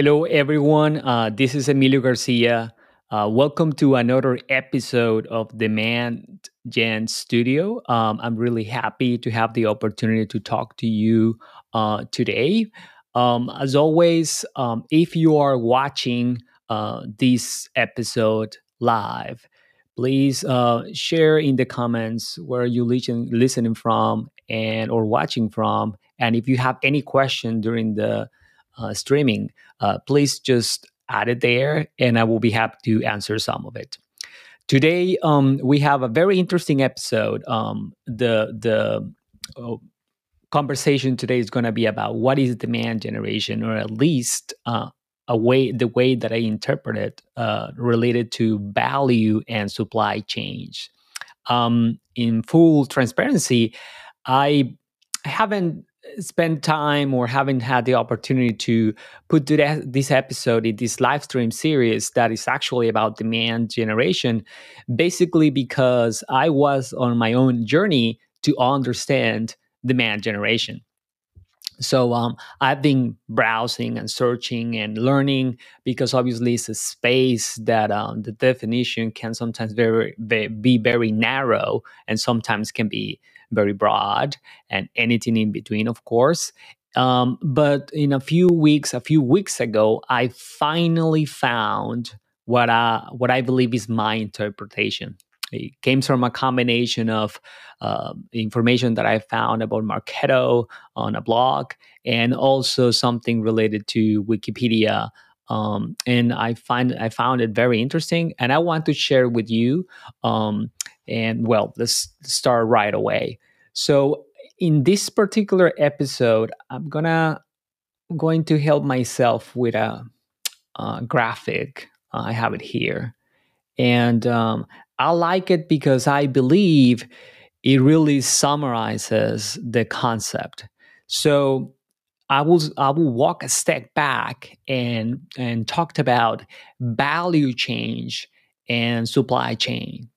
Hello, everyone. Uh, this is Emilio Garcia. Uh, welcome to another episode of Demand Gen Studio. Um, I'm really happy to have the opportunity to talk to you uh, today. Um, as always, um, if you are watching uh, this episode live, please uh, share in the comments where you listen listening from and or watching from. And if you have any question during the uh, streaming, uh, please just add it there and I will be happy to answer some of it. Today, um, we have a very interesting episode. Um, the the uh, conversation today is going to be about what is demand generation, or at least uh, a way the way that I interpret it uh, related to value and supply chain. Um, in full transparency, I haven't spent time or haven't had the opportunity to put to this episode in this live stream series that is actually about demand generation, basically because I was on my own journey to understand demand generation. So um, I've been browsing and searching and learning because obviously it's a space that um, the definition can sometimes very, very, be very narrow and sometimes can be very broad and anything in between, of course. Um, but in a few weeks, a few weeks ago, I finally found what I what I believe is my interpretation. It came from a combination of uh, information that I found about Marketo on a blog, and also something related to Wikipedia. Um, and I find I found it very interesting, and I want to share with you. Um, and well, let's start right away. So in this particular episode, I'm gonna going to help myself with a, a graphic. Uh, I have it here, and um, I like it because I believe it really summarizes the concept. So I will I will walk a step back and and talked about value chain and supply chain.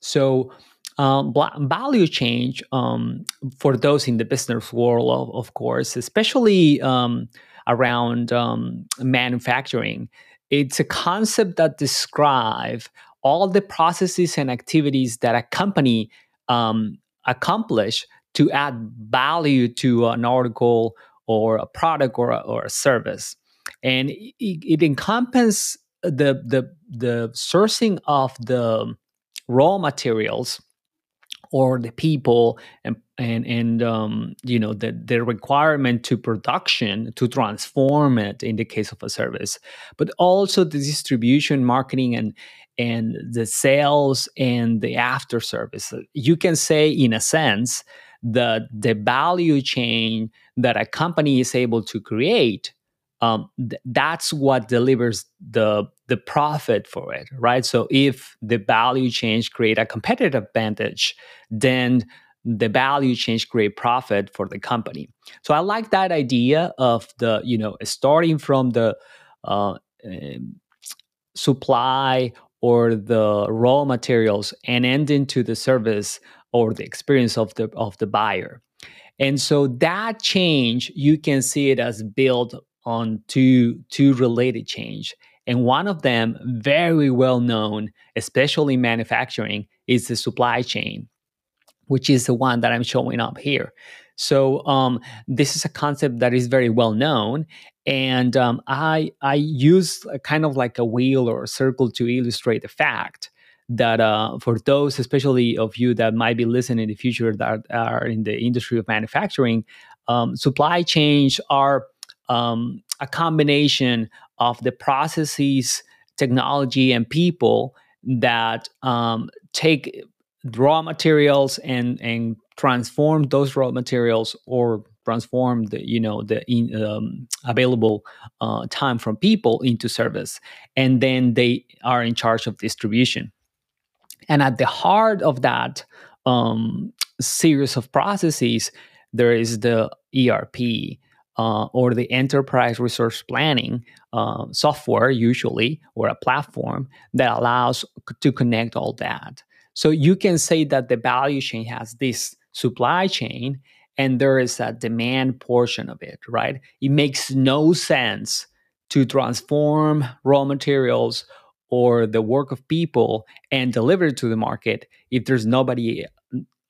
So um, value chain um, for those in the business world, of, of course, especially um, around um, manufacturing, it's a concept that describes all the processes and activities that a company um, accomplish to add value to an article or a product or a, or a service. And it, it encompasses the, the, the sourcing of the raw materials or the people and and and um, you know the the requirement to production to transform it in the case of a service, but also the distribution, marketing, and and the sales and the after service. You can say, in a sense, that the value chain that a company is able to create um, th- that's what delivers the the profit for it, right? So if the value chain create a competitive advantage, then the value chain create profit for the company. So I like that idea of the you know starting from the uh, um, supply or the raw materials and ending to the service or the experience of the of the buyer. And so that change, you can see it as built on two two related change and one of them very well known especially in manufacturing is the supply chain which is the one that i'm showing up here. So um, this is a concept that is very well known and um, i i use kind of like a wheel or a circle to illustrate the fact that uh, for those especially of you that might be listening in the future that are in the industry of manufacturing um, supply chains are um, a combination of the processes, technology, and people that um, take raw materials and and transform those raw materials or transform the you know the in, um, available uh, time from people into service and then they are in charge of distribution. And at the heart of that um, series of processes there is the erp uh, or the enterprise resource planning uh, software, usually, or a platform that allows to connect all that. So you can say that the value chain has this supply chain and there is a demand portion of it, right? It makes no sense to transform raw materials or the work of people and deliver it to the market if there's nobody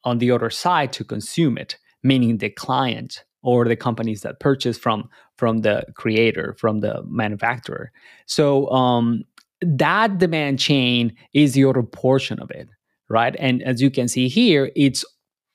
on the other side to consume it, meaning the client or the companies that purchase from from the creator, from the manufacturer. So um, that demand chain is other portion of it, right? And as you can see here, it's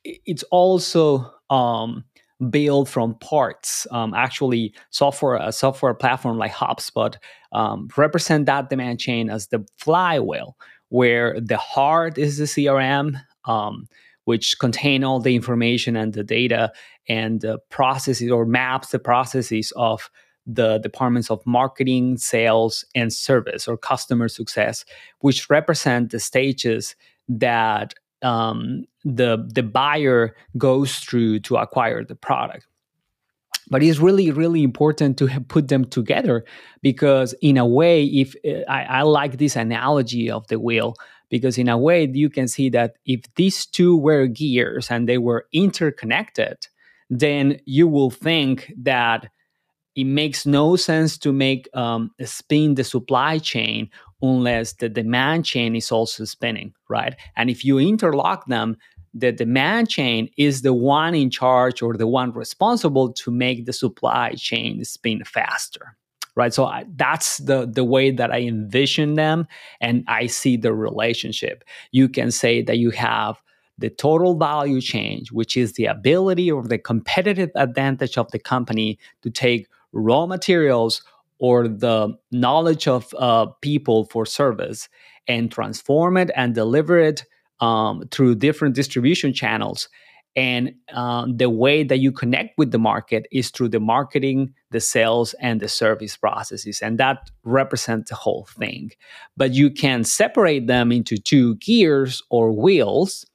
it's also um, built from parts. Um, actually, software a software platform like HubSpot um, represent that demand chain as the flywheel, where the heart is the CRM, um, which contain all the information and the data and the processes or maps the processes of the departments of marketing, sales, and service or customer success, which represent the stages that um, the the buyer goes through to acquire the product. But it's really, really important to put them together because, in a way, if uh, I, I like this analogy of the wheel, because in a way you can see that if these two were gears and they were interconnected, then you will think that it makes no sense to make um, spin the supply chain unless the demand chain is also spinning, right? And if you interlock them, the demand chain is the one in charge or the one responsible to make the supply chain spin faster right so I, that's the the way that i envision them and i see the relationship you can say that you have the total value chain which is the ability or the competitive advantage of the company to take raw materials or the knowledge of uh, people for service and transform it and deliver it um, through different distribution channels. And um, the way that you connect with the market is through the marketing, the sales, and the service processes. And that represents the whole thing. But you can separate them into two gears or wheels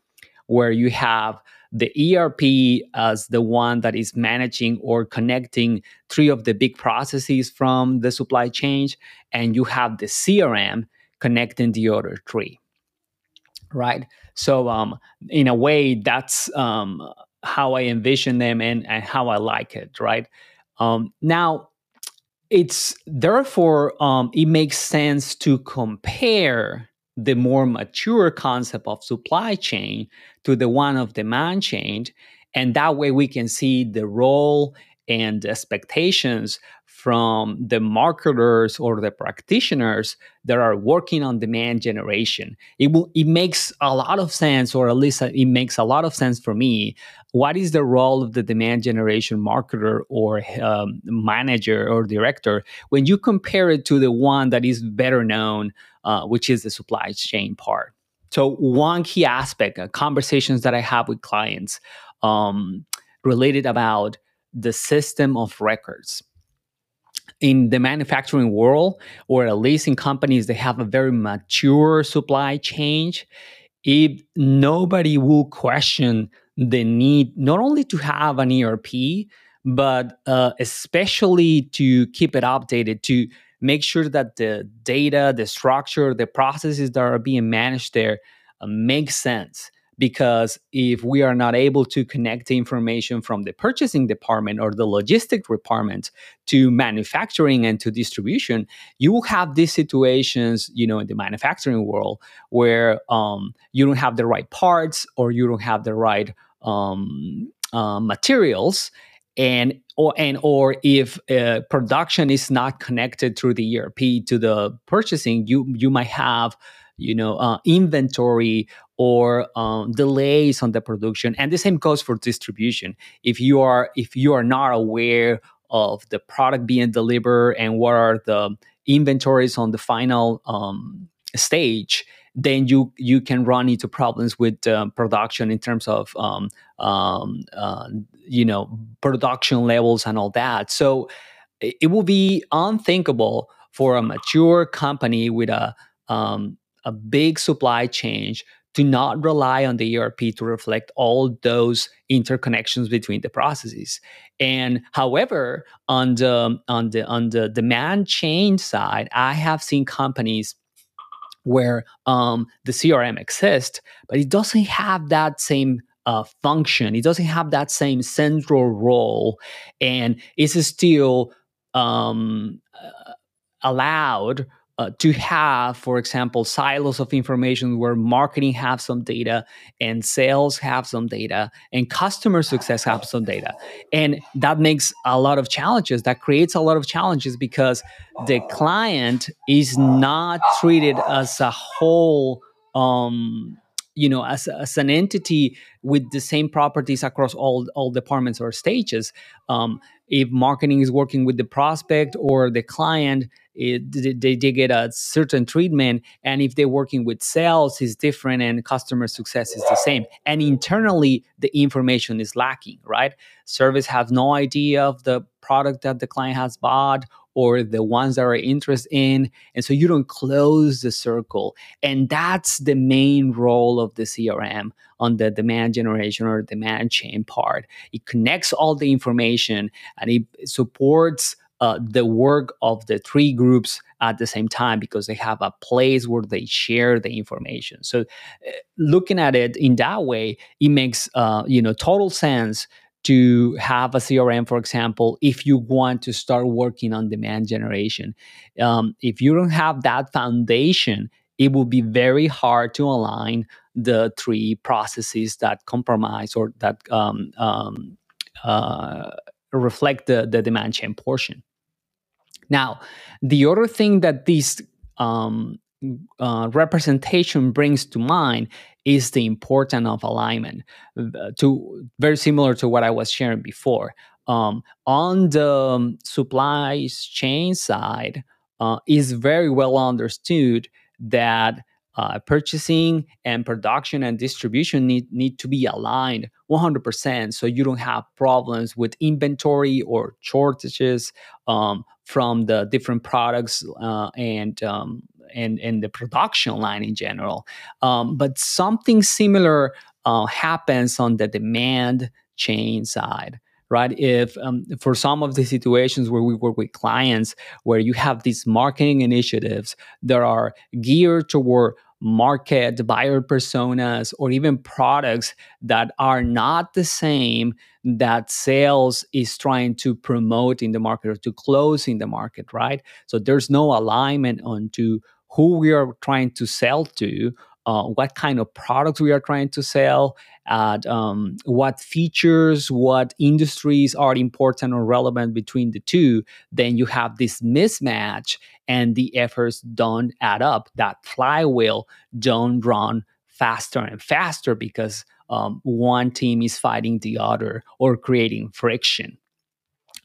where you have the ERP as the one that is managing or connecting three of the big processes from the supply chain, and you have the CRM connecting the other three. Right. So, um, in a way, that's um, how I envision them and, and how I like it. Right. Um, now, it's therefore um, it makes sense to compare the more mature concept of supply chain to the one of demand chain. And that way we can see the role and expectations from the marketers or the practitioners that are working on demand generation. It will it makes a lot of sense, or at least it makes a lot of sense for me. What is the role of the demand generation marketer or um, manager or director when you compare it to the one that is better known, uh, which is the supply chain part? So one key aspect, uh, conversations that I have with clients um, related about the system of records. In the manufacturing world or at least in companies that have a very mature supply chain if nobody will question the need not only to have an erp but uh, especially to keep it updated to make sure that the data the structure the processes that are being managed there uh, make sense because if we are not able to connect the information from the purchasing department or the logistic department to manufacturing and to distribution you will have these situations you know in the manufacturing world where um, you don't have the right parts or you don't have the right um, uh, materials and or and or if uh, production is not connected through the ERP to the purchasing, you you might have you know uh, inventory or um, delays on the production and the same goes for distribution. If you are if you are not aware of the product being delivered and what are the inventories on the final um, stage then you you can run into problems with um, production in terms of um, um, uh, you know production levels and all that. So it, will be unthinkable for a mature company with a um, a big supply chain to not rely on the ERP to reflect all those interconnections between the processes. And however, on the on the on the demand chain side, I have seen companies where um, the CRM exists, but it doesn't have that same uh, function. It doesn't have that same central role, and it's still um, uh, allowed uh, to have, for example, silos of information where marketing have some data and sales have some data and customer success have some data. And that makes a lot of challenges. That creates a lot of challenges because the client is not treated as a whole um, you know as, as an entity with the same properties across all all departments or stages um, if marketing is working with the prospect or the client Eh, it, they, they get a certain treatment and if they're working with sales is different and customer success is the same. And internally the information is lacking right? Service has no idea of the product that the client has bought or the ones that are interested in and so you don't close the circle. And that's the main role of the crm on the demand generation or demand chain part. It connects all the information and it supports uh, the work of the three groups at the same time because they have a place where they share the information. So, uh, looking at it in that way, it makes uh, you know total sense to have a CRM, for example, if you want to start working on demand generation. Um, if you don't have that foundation, it will be very hard to align the three processes that compromise or that um, um, uh, reflect the, the demand chain portion. Now, the other thing that this um, uh, representation brings to mind is the importance of alignment. Uh, to very similar to what I was sharing before. Um, on the um, supply chain side, uh, is very well understood that uh, purchasing and production and distribution need, need to be aligned 100% so you don't have problems with inventory or shortages um, from the different products uh, and um, and and the production line in general. Um, but something similar uh, happens on the demand chain side right? If um, for some of the situations where we work with clients where you have these marketing initiatives that are geared toward market buyer personas or even products that are not the same that sales is trying to promote in the market or to close in the market right so there's no alignment on to who we are trying to sell to uh, what kind of products we are trying to sell, at um, what features, what industries are important or relevant between the two, then you have this mismatch and the efforts don't add up. That flywheel don't run faster and faster because um, one team is fighting the other or creating friction.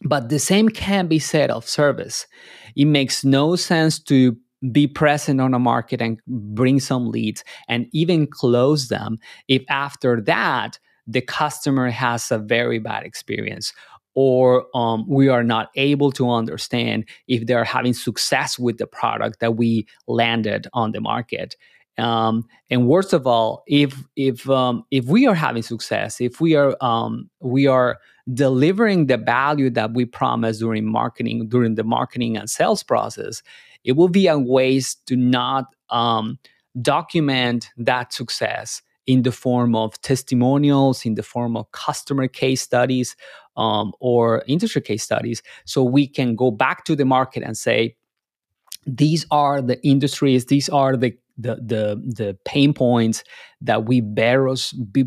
But the same can be said of service. It makes no sense to be present on a market and bring some leads and even close them if after that the customer has a very bad experience or um, we are not able to understand if they're having success with the product that we landed on the market. Um, and worst of all if if um, if we are having success if we are um, we are delivering the value that we promised during marketing during the marketing and sales process it will be a ways to not um, document that success in the form of testimonials, in the form of customer case studies, um, or industry case studies, so we can go back to the market and say, these are the industries, these are the the the, the pain points that we better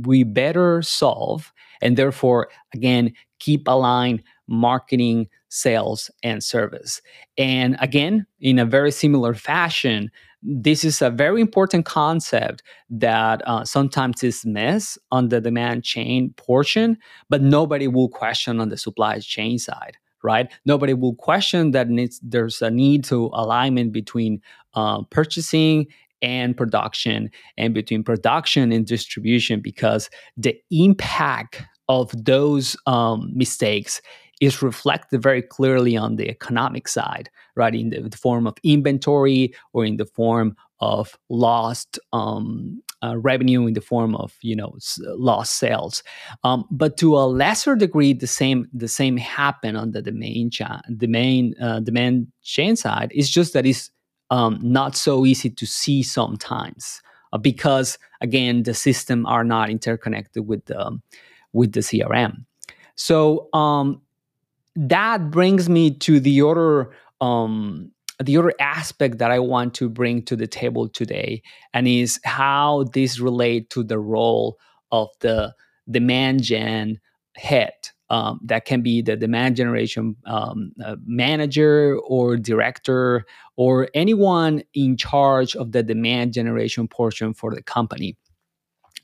we better solve, and therefore, again, keep aligned marketing, sales, and service. And again, in a very similar fashion, this is a very important concept that uh, sometimes is missed on the demand chain portion, but nobody will question on the supply chain side right? Nobody will question that needs, there's a need to alignment between uh, purchasing and production and between production and distribution because the impact of those um, mistakes is reflected very clearly on the economic side, right? In the, the form of inventory or in the form of lost um, uh, revenue, in the form of you know lost sales. Um, but to a lesser degree, the same the same happen on the domain cha- the main uh, demand chain side. It's just that it's um, not so easy to see sometimes uh, because again the system are not interconnected with the with the CRM. So um, that brings me to the other um, the other aspect that I want to bring to the table today, and is how this relate to the role of the demand gen head. Um, that can be the demand generation um, uh, manager or director or anyone in charge of the demand generation portion for the company,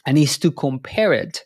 and is to compare it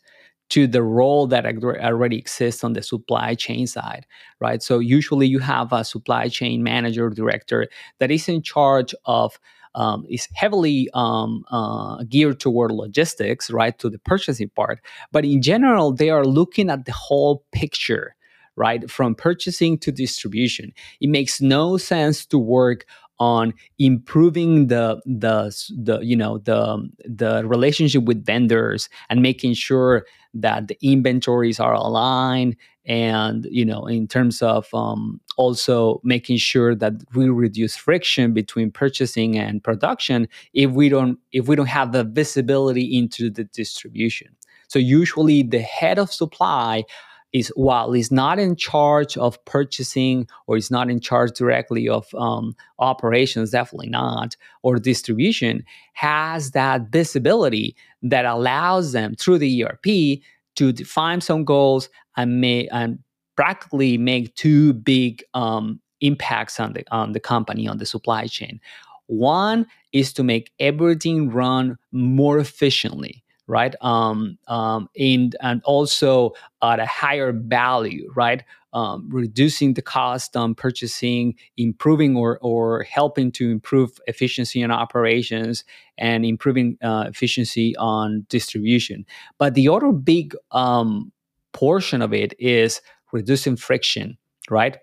to the role that already exists on the supply chain side, right? So usually you have a supply chain manager, director that is in charge of um, is heavily um, uh, geared toward logistics, right, to the purchasing part. But in general, they are looking at the whole picture, right, from purchasing to distribution. It makes no sense to work on improving the the the you know the the relationship with vendors and making sure that the inventories are aligned and you know in terms of um, also making sure that we reduce friction between purchasing and production if we don't if we don't have the visibility into the distribution. So usually the head of supply is while he's not in charge of purchasing or he's not in charge directly of um, operations, definitely not, or distribution, has that visibility that allows them through the ERP to define some goals and may and practically make two big um, impacts on the on the company on the supply chain. One is to make everything run more efficiently right? Um, um, and and also at a higher value, right? Um, reducing the cost on purchasing, improving or or helping to improve efficiency in operations, and improving uh, efficiency on distribution. But the other big um, portion of it is reducing friction, right?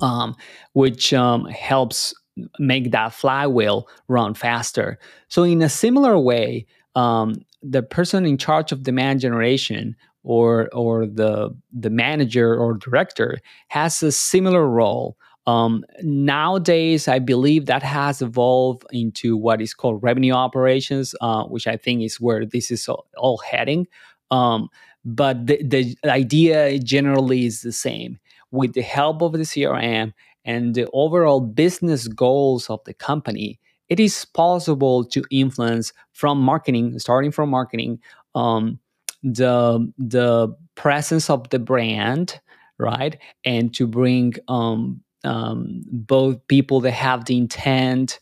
Um, which um, helps make that flywheel run faster. So in a similar way, um, the person in charge of demand generation or or the the manager or director has a similar role. Um, nowadays, I believe that has evolved into what is called revenue operations, uh, which I think is where this is all, heading. Um, but the, the idea generally is the same. With the help of the CRM and the overall business goals of the company, it is possible to influence from marketing, starting from marketing, um, the the presence of the brand, right, and to bring um, um, both people that have the intent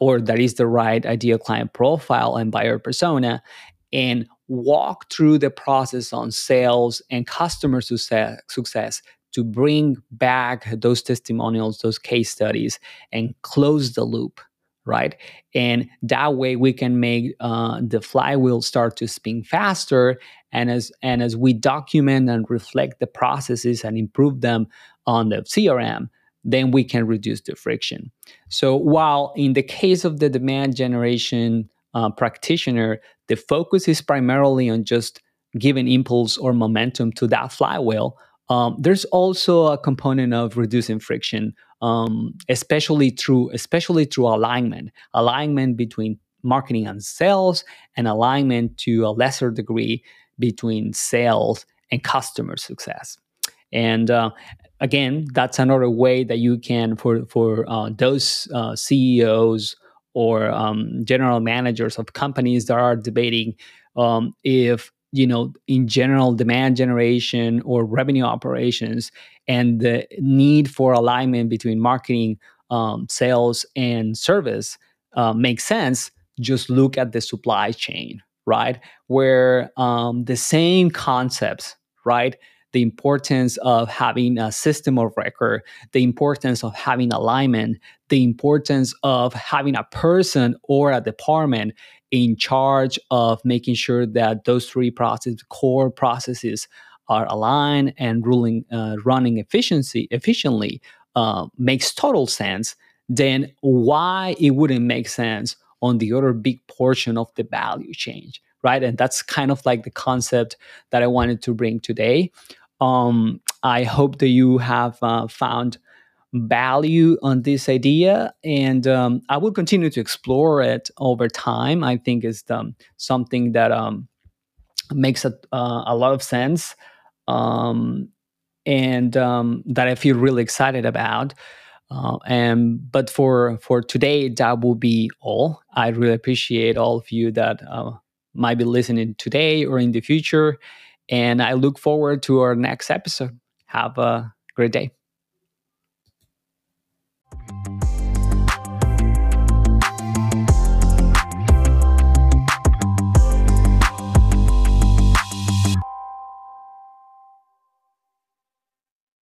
or that is the right ideal client profile and buyer persona, and walk through the process on sales and customer success, success to bring back those testimonials, those case studies, and close the loop right? And that way we can make uh, the flywheel start to spin faster. And as and as we document and reflect the processes and improve them on the CRM, then we can reduce the friction. So while in the case of the demand generation uh, practitioner, the focus is primarily on just giving impulse or momentum to that flywheel. Um, there's also a component of reducing friction um, especially through especially through alignment, alignment between marketing and sales, and alignment to a lesser degree between sales and customer success. And uh, again, that's another way that you can for for uh, those uh, CEOs or um, general managers of companies that are debating um, if you know in general demand generation or revenue operations and the need for alignment between marketing um, sales and service uh, makes sense. Just look at the supply chain right? Where um, the same concepts right the importance of having a system of record, the importance of having alignment, the importance of having a person or a department in charge of making sure that those three processes, core processes, are aligned and ruling, uh, running efficiency efficiently uh, makes total sense. Then why it wouldn't make sense on the other big portion of the value chain, right? And that's kind of like the concept that I wanted to bring today. Um, I hope that you have uh, found value on this idea and um, i will continue to explore it over time i think is um, something that um, makes a, uh, a lot of sense um, and um, that i feel really excited about Uh, and but for for today, that will be all. I really appreciate all of you that uh, might be listening today or in the future, and I look forward to our next episode. Have a great day.